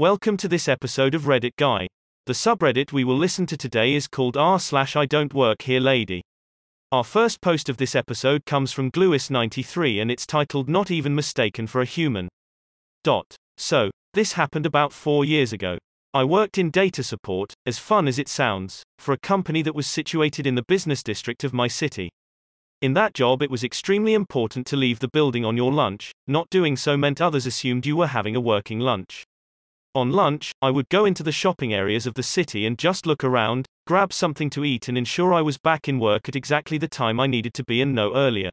Welcome to this episode of Reddit Guy. The subreddit we will listen to today is called r slash I don't work here lady. Our first post of this episode comes from Gluis93 and it's titled Not Even Mistaken for a Human. Dot. So, this happened about four years ago. I worked in data support, as fun as it sounds, for a company that was situated in the business district of my city. In that job, it was extremely important to leave the building on your lunch, not doing so meant others assumed you were having a working lunch. On lunch, I would go into the shopping areas of the city and just look around, grab something to eat, and ensure I was back in work at exactly the time I needed to be and no earlier.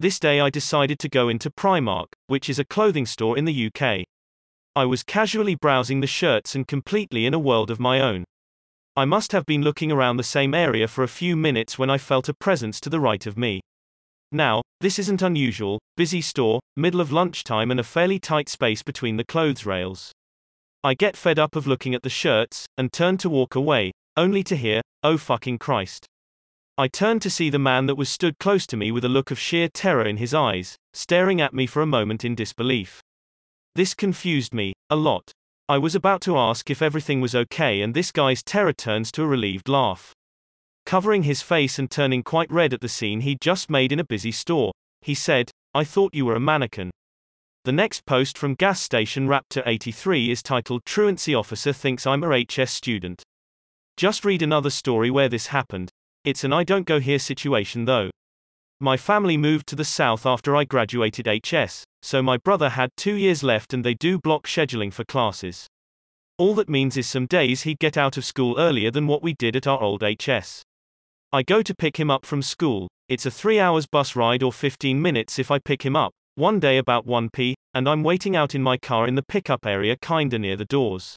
This day I decided to go into Primark, which is a clothing store in the UK. I was casually browsing the shirts and completely in a world of my own. I must have been looking around the same area for a few minutes when I felt a presence to the right of me. Now, this isn't unusual, busy store, middle of lunchtime and a fairly tight space between the clothes rails. I get fed up of looking at the shirts, and turn to walk away, only to hear, oh fucking Christ. I turn to see the man that was stood close to me with a look of sheer terror in his eyes, staring at me for a moment in disbelief. This confused me, a lot. I was about to ask if everything was okay, and this guy's terror turns to a relieved laugh. Covering his face and turning quite red at the scene he'd just made in a busy store, he said, I thought you were a mannequin. The next post from gas station Raptor 83 is titled Truancy Officer Thinks I'm a HS Student. Just read another story where this happened. It's an I don't go here situation though. My family moved to the south after I graduated HS, so my brother had two years left and they do block scheduling for classes. All that means is some days he'd get out of school earlier than what we did at our old HS. I go to pick him up from school, it's a 3 hours bus ride or 15 minutes if I pick him up, one day about 1p, and I'm waiting out in my car in the pickup area kinda near the doors.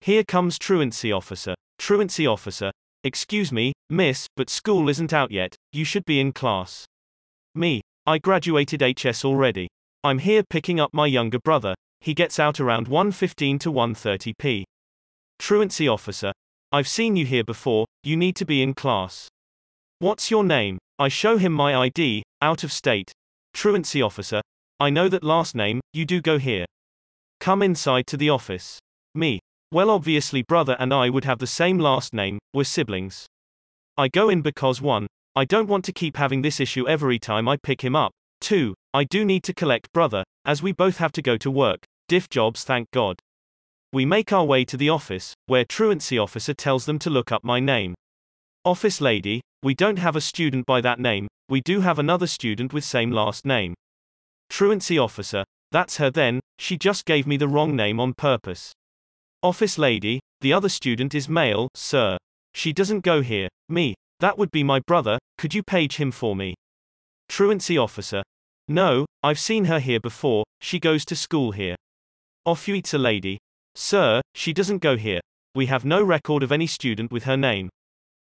Here comes truancy officer. Truancy officer. Excuse me, miss, but school isn't out yet, you should be in class. Me. I graduated HS already. I'm here picking up my younger brother. He gets out around 1:15 to 1:30 p. Truancy officer. I've seen you here before, you need to be in class. What's your name? I show him my ID, out of state. Truancy officer. I know that last name, you do go here. Come inside to the office. Me. Well, obviously, brother and I would have the same last name, we're siblings. I go in because 1. I don't want to keep having this issue every time I pick him up. 2. I do need to collect brother, as we both have to go to work. Diff jobs, thank God. We make our way to the office, where truancy officer tells them to look up my name. Office lady, we don't have a student by that name, we do have another student with same last name. Truancy officer, that's her then, she just gave me the wrong name on purpose. Office lady, the other student is male, sir. She doesn't go here. Me. That would be my brother, could you page him for me? Truancy officer, no, I've seen her here before, she goes to school here. Offuitsa lady. Sir, she doesn't go here. We have no record of any student with her name.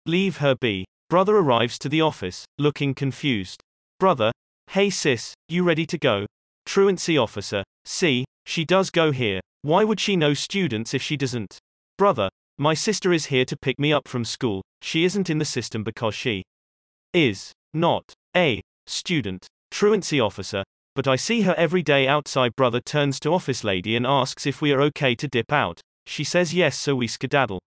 Leave her be. Brother arrives to the office, looking confused. Brother, hey sis, you ready to go? Truancy officer, see, she does go here. Why would she know students if she doesn't? Brother, my sister is here to pick me up from school, she isn't in the system because she is not a student. Truancy officer, but I see her every day outside. Brother turns to office lady and asks if we are okay to dip out. She says yes, so we skedaddle.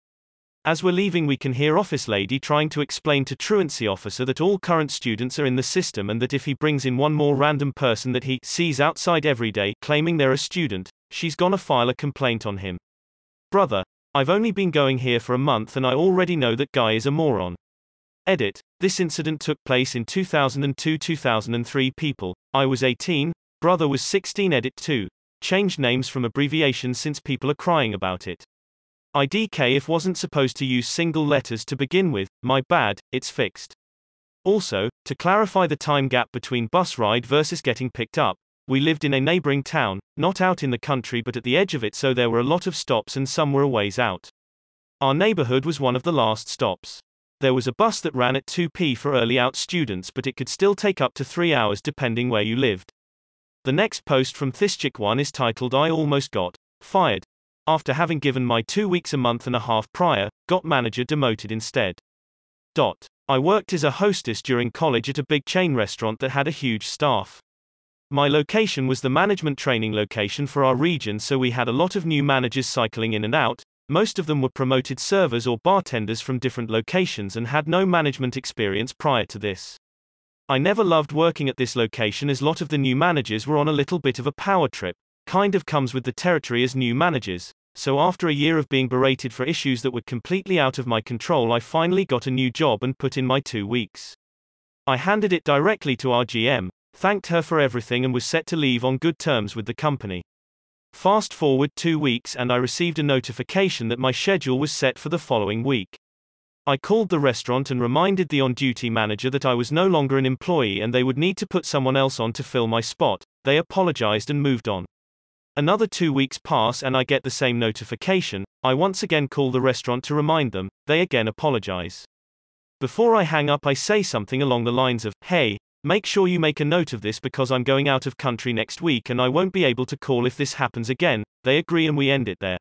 As we're leaving, we can hear office lady trying to explain to truancy officer that all current students are in the system and that if he brings in one more random person that he sees outside every day claiming they're a student, she's gonna file a complaint on him. Brother, I've only been going here for a month and I already know that guy is a moron. Edit. This incident took place in 2002-2003 people. I was 18, brother was 16 edit 2. Changed names from abbreviations since people are crying about it. IDK if wasn't supposed to use single letters to begin with, my bad, it's fixed. Also, to clarify the time gap between bus ride versus getting picked up, we lived in a neighboring town, not out in the country but at the edge of it so there were a lot of stops and some were a ways out. Our neighborhood was one of the last stops. There was a bus that ran at 2p for early out students, but it could still take up to 3 hours depending where you lived. The next post from Thischik one is titled I almost got fired. After having given my 2 weeks a month and a half prior, got manager demoted instead. Dot. I worked as a hostess during college at a big chain restaurant that had a huge staff. My location was the management training location for our region, so we had a lot of new managers cycling in and out. Most of them were promoted servers or bartenders from different locations and had no management experience prior to this. I never loved working at this location as lot of the new managers were on a little bit of a power trip, kind of comes with the territory as new managers. So after a year of being berated for issues that were completely out of my control, I finally got a new job and put in my 2 weeks. I handed it directly to our GM, thanked her for everything and was set to leave on good terms with the company. Fast forward 2 weeks and I received a notification that my schedule was set for the following week. I called the restaurant and reminded the on duty manager that I was no longer an employee and they would need to put someone else on to fill my spot. They apologized and moved on. Another two weeks pass and I get the same notification. I once again call the restaurant to remind them, they again apologize. Before I hang up, I say something along the lines of, Hey, make sure you make a note of this because I'm going out of country next week and I won't be able to call if this happens again. They agree and we end it there.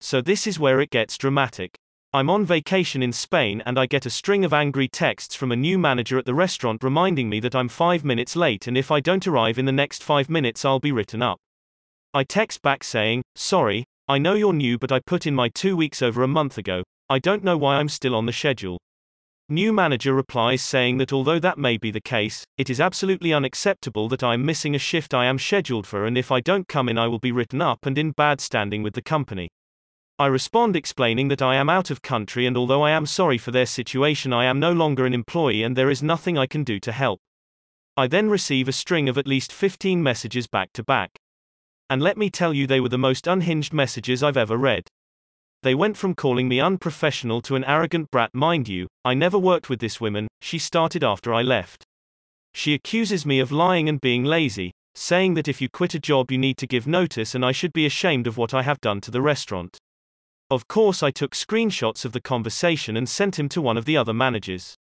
So this is where it gets dramatic. I'm on vacation in Spain and I get a string of angry texts from a new manager at the restaurant reminding me that I'm five minutes late and if I don't arrive in the next five minutes, I'll be written up. I text back saying, Sorry, I know you're new, but I put in my two weeks over a month ago. I don't know why I'm still on the schedule. New manager replies saying that although that may be the case, it is absolutely unacceptable that I am missing a shift I am scheduled for, and if I don't come in, I will be written up and in bad standing with the company. I respond explaining that I am out of country, and although I am sorry for their situation, I am no longer an employee and there is nothing I can do to help. I then receive a string of at least 15 messages back to back. And let me tell you, they were the most unhinged messages I've ever read. They went from calling me unprofessional to an arrogant brat, mind you, I never worked with this woman, she started after I left. She accuses me of lying and being lazy, saying that if you quit a job you need to give notice and I should be ashamed of what I have done to the restaurant. Of course, I took screenshots of the conversation and sent him to one of the other managers.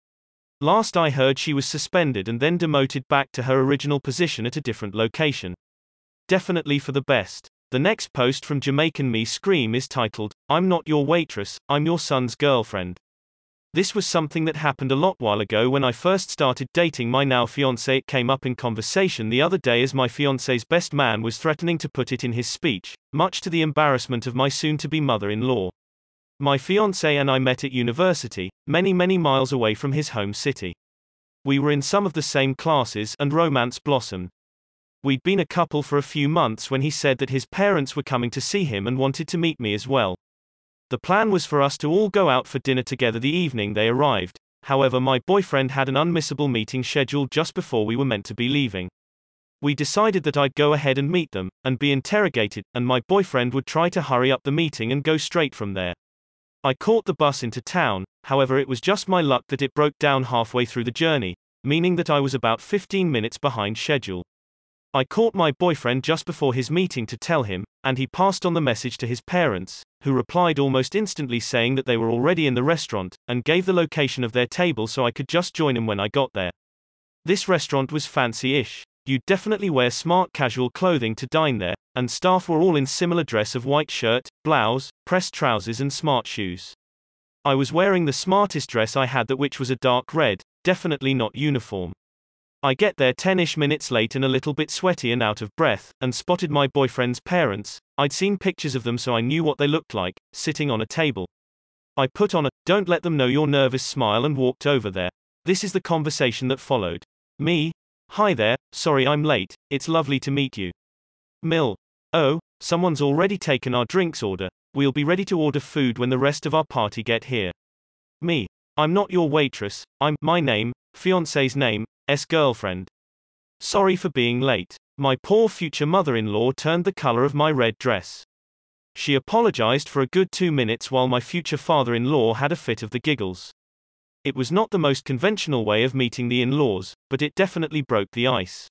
Last I heard, she was suspended and then demoted back to her original position at a different location. Definitely for the best. The next post from Jamaican Me Scream is titled, I'm not your waitress, I'm your son's girlfriend. This was something that happened a lot while ago when I first started dating my now fiance. It came up in conversation the other day as my fiance's best man was threatening to put it in his speech, much to the embarrassment of my soon to be mother in law. My fiance and I met at university, many, many miles away from his home city. We were in some of the same classes, and romance blossomed. We'd been a couple for a few months when he said that his parents were coming to see him and wanted to meet me as well. The plan was for us to all go out for dinner together the evening they arrived. However, my boyfriend had an unmissable meeting scheduled just before we were meant to be leaving. We decided that I'd go ahead and meet them, and be interrogated, and my boyfriend would try to hurry up the meeting and go straight from there. I caught the bus into town, however, it was just my luck that it broke down halfway through the journey, meaning that I was about 15 minutes behind schedule. I caught my boyfriend just before his meeting to tell him, and he passed on the message to his parents, who replied almost instantly saying that they were already in the restaurant, and gave the location of their table so I could just join him when I got there. This restaurant was fancy ish. You'd definitely wear smart casual clothing to dine there, and staff were all in similar dress of white shirt, blouse, pressed trousers, and smart shoes. I was wearing the smartest dress I had, that which was a dark red, definitely not uniform. I get there 10 ish minutes late and a little bit sweaty and out of breath, and spotted my boyfriend's parents. I'd seen pictures of them so I knew what they looked like, sitting on a table. I put on a don't let them know you're nervous smile and walked over there. This is the conversation that followed. Me? Hi there, sorry I'm late, it's lovely to meet you. Mill. Oh, someone's already taken our drinks order, we'll be ready to order food when the rest of our party get here. Me. I'm not your waitress, I'm my name, fiance's name, S girlfriend. Sorry for being late. My poor future mother in law turned the color of my red dress. She apologized for a good two minutes while my future father in law had a fit of the giggles. It was not the most conventional way of meeting the in laws, but it definitely broke the ice.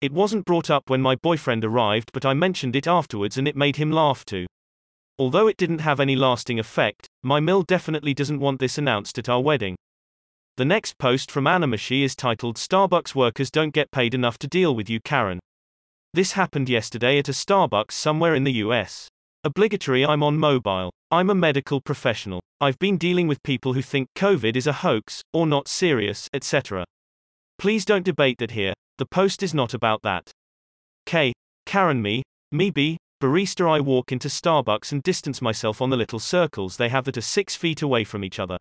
It wasn't brought up when my boyfriend arrived, but I mentioned it afterwards and it made him laugh too. Although it didn't have any lasting effect, my mill definitely doesn't want this announced at our wedding. The next post from Animashi is titled Starbucks workers don't get paid enough to deal with you, Karen. This happened yesterday at a Starbucks somewhere in the US. Obligatory, I'm on mobile. I'm a medical professional. I've been dealing with people who think COVID is a hoax, or not serious, etc. Please don't debate that here. The post is not about that. K. Karen me, me B. Barista I walk into Starbucks and distance myself on the little circles they have that are six feet away from each other.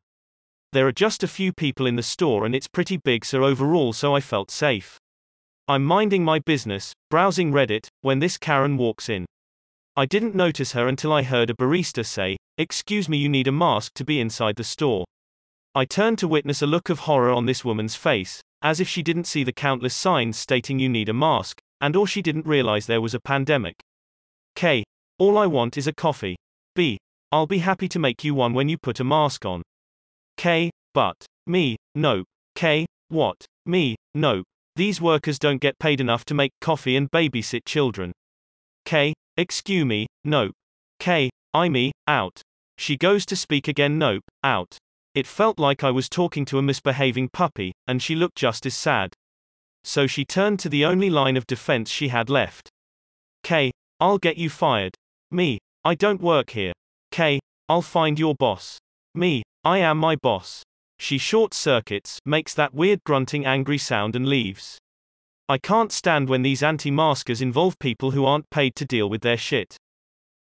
There are just a few people in the store and it's pretty big so overall so I felt safe. I'm minding my business, browsing Reddit, when this Karen walks in. I didn't notice her until I heard a barista say, Excuse me, you need a mask to be inside the store. I turned to witness a look of horror on this woman's face, as if she didn't see the countless signs stating you need a mask, and or she didn't realize there was a pandemic. K. All I want is a coffee. B. I'll be happy to make you one when you put a mask on. K. But. Me. No. K. What? Me. No. These workers don't get paid enough to make coffee and babysit children. K. Excuse me, nope. K. I me, out. She goes to speak again, nope, out. It felt like I was talking to a misbehaving puppy, and she looked just as sad. So she turned to the only line of defense she had left. K. I'll get you fired. Me. I don't work here. K. I'll find your boss. Me. I am my boss. She short circuits, makes that weird grunting angry sound and leaves. I can't stand when these anti-maskers involve people who aren't paid to deal with their shit.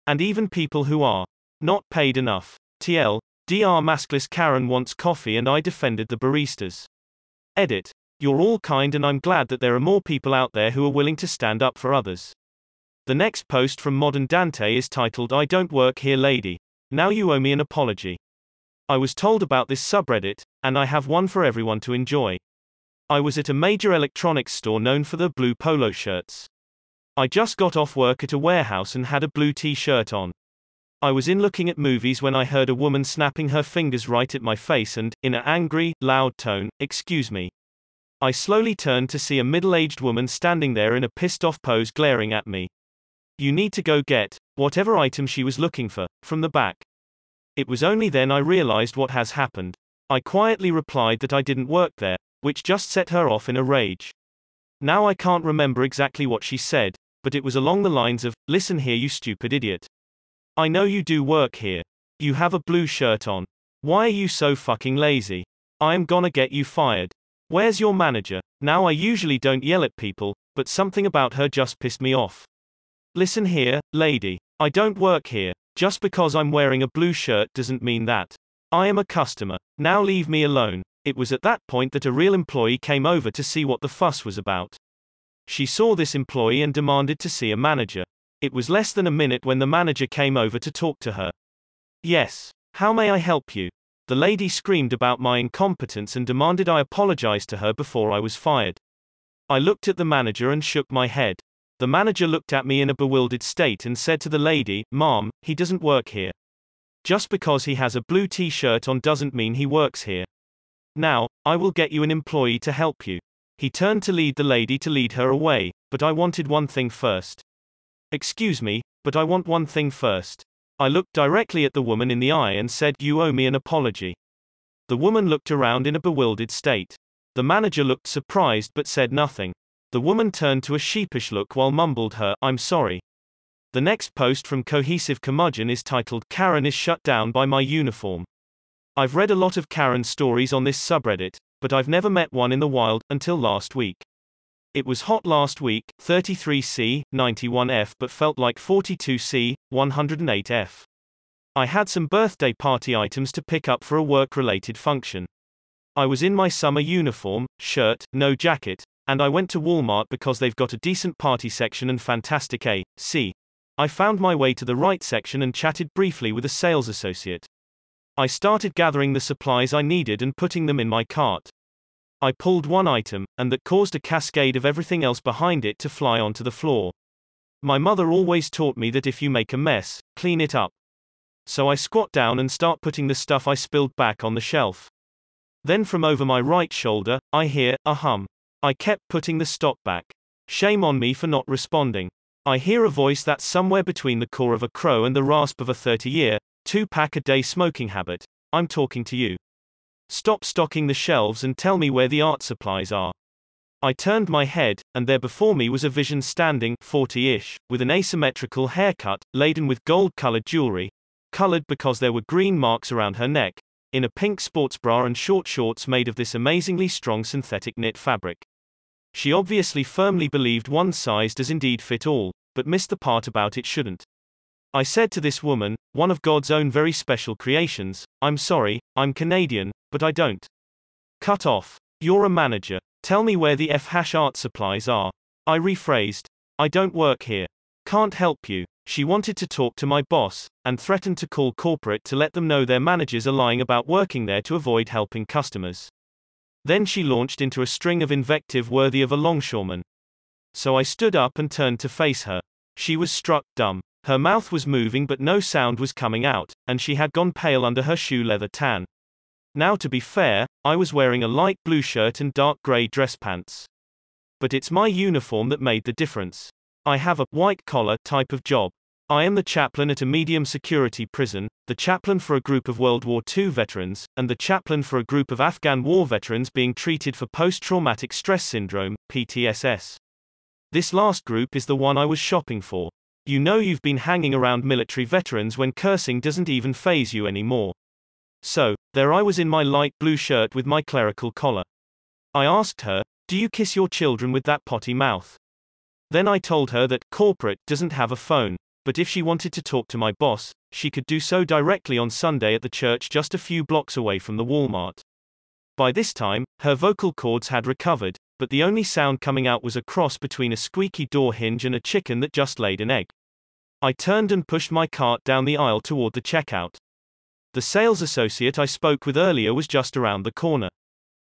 And even people who are not paid enough. TL, DR maskless Karen wants coffee and I defended the baristas. Edit. You're all kind and I'm glad that there are more people out there who are willing to stand up for others. The next post from Modern Dante is titled I don't work here lady. Now you owe me an apology. I was told about this subreddit, and I have one for everyone to enjoy. I was at a major electronics store known for their blue polo shirts. I just got off work at a warehouse and had a blue t shirt on. I was in looking at movies when I heard a woman snapping her fingers right at my face and, in an angry, loud tone, excuse me. I slowly turned to see a middle aged woman standing there in a pissed off pose glaring at me. You need to go get whatever item she was looking for from the back. It was only then I realized what has happened. I quietly replied that I didn't work there, which just set her off in a rage. Now I can't remember exactly what she said, but it was along the lines of, Listen here, you stupid idiot. I know you do work here. You have a blue shirt on. Why are you so fucking lazy? I am gonna get you fired. Where's your manager? Now I usually don't yell at people, but something about her just pissed me off. Listen here, lady. I don't work here. Just because I'm wearing a blue shirt doesn't mean that. I am a customer. Now leave me alone. It was at that point that a real employee came over to see what the fuss was about. She saw this employee and demanded to see a manager. It was less than a minute when the manager came over to talk to her. Yes. How may I help you? The lady screamed about my incompetence and demanded I apologize to her before I was fired. I looked at the manager and shook my head. The manager looked at me in a bewildered state and said to the lady, Mom, he doesn't work here. Just because he has a blue t shirt on doesn't mean he works here. Now, I will get you an employee to help you. He turned to lead the lady to lead her away, but I wanted one thing first. Excuse me, but I want one thing first. I looked directly at the woman in the eye and said, You owe me an apology. The woman looked around in a bewildered state. The manager looked surprised but said nothing. The woman turned to a sheepish look while mumbled her, I'm sorry. The next post from Cohesive Curmudgeon is titled Karen is shut down by my uniform. I've read a lot of Karen stories on this subreddit, but I've never met one in the wild until last week. It was hot last week, 33C, 91F, but felt like 42C, 108F. I had some birthday party items to pick up for a work related function. I was in my summer uniform, shirt, no jacket, and I went to Walmart because they've got a decent party section and fantastic A, C. I found my way to the right section and chatted briefly with a sales associate. I started gathering the supplies I needed and putting them in my cart. I pulled one item, and that caused a cascade of everything else behind it to fly onto the floor. My mother always taught me that if you make a mess, clean it up. So I squat down and start putting the stuff I spilled back on the shelf. Then from over my right shoulder, I hear a hum. I kept putting the stock back. Shame on me for not responding. I hear a voice that's somewhere between the caw of a crow and the rasp of a 30 year, two pack a day smoking habit. I'm talking to you. Stop stocking the shelves and tell me where the art supplies are. I turned my head, and there before me was a vision standing, 40 ish, with an asymmetrical haircut, laden with gold colored jewelry, colored because there were green marks around her neck, in a pink sports bra and short shorts made of this amazingly strong synthetic knit fabric. She obviously firmly believed one size does indeed fit all, but missed the part about it shouldn't. I said to this woman, one of God's own very special creations, I'm sorry, I'm Canadian, but I don't. Cut off. You're a manager. Tell me where the F hash art supplies are. I rephrased. I don't work here. Can't help you. She wanted to talk to my boss, and threatened to call corporate to let them know their managers are lying about working there to avoid helping customers. Then she launched into a string of invective worthy of a longshoreman. So I stood up and turned to face her. She was struck dumb. Her mouth was moving but no sound was coming out, and she had gone pale under her shoe leather tan. Now to be fair, I was wearing a light blue shirt and dark grey dress pants. But it's my uniform that made the difference. I have a white collar type of job. I am the chaplain at a medium security prison, the chaplain for a group of World War II veterans, and the chaplain for a group of Afghan war veterans being treated for post traumatic stress syndrome, PTSS. This last group is the one I was shopping for. You know you've been hanging around military veterans when cursing doesn't even phase you anymore. So, there I was in my light blue shirt with my clerical collar. I asked her, Do you kiss your children with that potty mouth? Then I told her that corporate doesn't have a phone, but if she wanted to talk to my boss, she could do so directly on Sunday at the church just a few blocks away from the Walmart. By this time, her vocal cords had recovered, but the only sound coming out was a cross between a squeaky door hinge and a chicken that just laid an egg. I turned and pushed my cart down the aisle toward the checkout. The sales associate I spoke with earlier was just around the corner.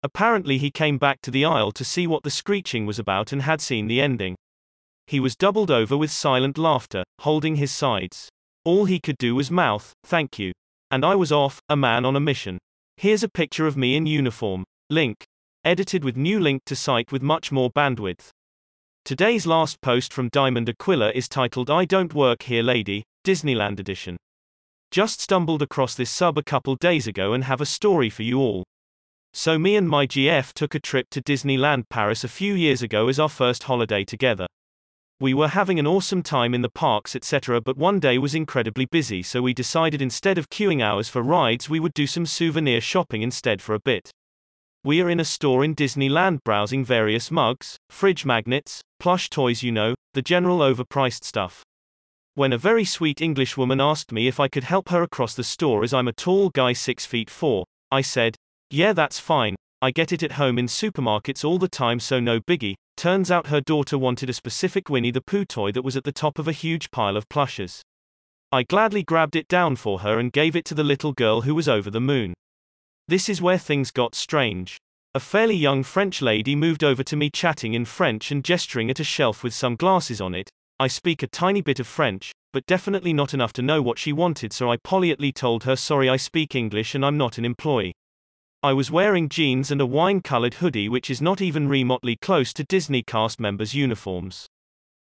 Apparently, he came back to the aisle to see what the screeching was about and had seen the ending. He was doubled over with silent laughter, holding his sides. All he could do was mouth, thank you. And I was off, a man on a mission. Here's a picture of me in uniform. Link. Edited with new link to site with much more bandwidth. Today's last post from Diamond Aquila is titled I Don't Work Here Lady, Disneyland Edition. Just stumbled across this sub a couple days ago and have a story for you all. So me and my GF took a trip to Disneyland Paris a few years ago as our first holiday together. We were having an awesome time in the parks etc but one day was incredibly busy so we decided instead of queuing hours for rides we would do some souvenir shopping instead for a bit. We are in a store in Disneyland browsing various mugs, fridge magnets, plush toys you know, the general overpriced stuff. When a very sweet English woman asked me if I could help her across the store as I'm a tall guy 6 feet 4, I said, Yeah, that's fine. I get it at home in supermarkets all the time, so no biggie. Turns out her daughter wanted a specific Winnie the Pooh toy that was at the top of a huge pile of plushes. I gladly grabbed it down for her and gave it to the little girl who was over the moon. This is where things got strange. A fairly young French lady moved over to me chatting in French and gesturing at a shelf with some glasses on it, I speak a tiny bit of French, but definitely not enough to know what she wanted, so I politely told her sorry I speak English and I'm not an employee. I was wearing jeans and a wine colored hoodie, which is not even remotely close to Disney cast members' uniforms.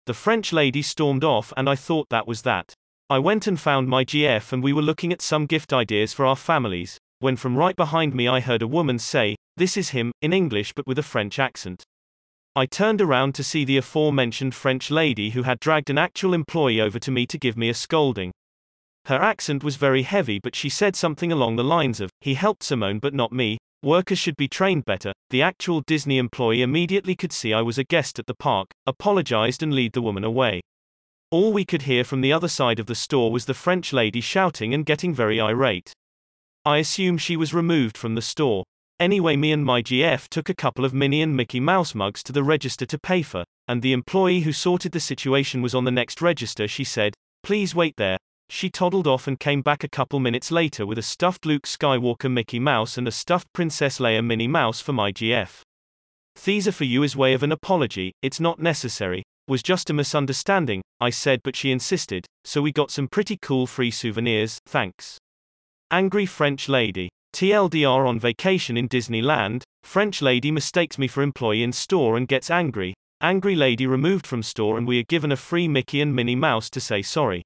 The French lady stormed off, and I thought that was that. I went and found my GF, and we were looking at some gift ideas for our families, when from right behind me I heard a woman say, This is him, in English but with a French accent. I turned around to see the aforementioned French lady who had dragged an actual employee over to me to give me a scolding. Her accent was very heavy, but she said something along the lines of, He helped Simone but not me. Workers should be trained better. The actual Disney employee immediately could see I was a guest at the park, apologized, and lead the woman away. All we could hear from the other side of the store was the French lady shouting and getting very irate. I assume she was removed from the store. Anyway, me and my GF took a couple of Minnie and Mickey Mouse mugs to the register to pay for, and the employee who sorted the situation was on the next register. She said, Please wait there. She toddled off and came back a couple minutes later with a stuffed Luke Skywalker Mickey Mouse and a stuffed Princess Leia Minnie Mouse for my GF. These are for you as way of an apology, it's not necessary, was just a misunderstanding, I said, but she insisted, so we got some pretty cool free souvenirs, thanks. Angry French lady. TLDR on vacation in Disneyland, French lady mistakes me for employee in store and gets angry. Angry lady removed from store and we are given a free Mickey and Minnie Mouse to say sorry.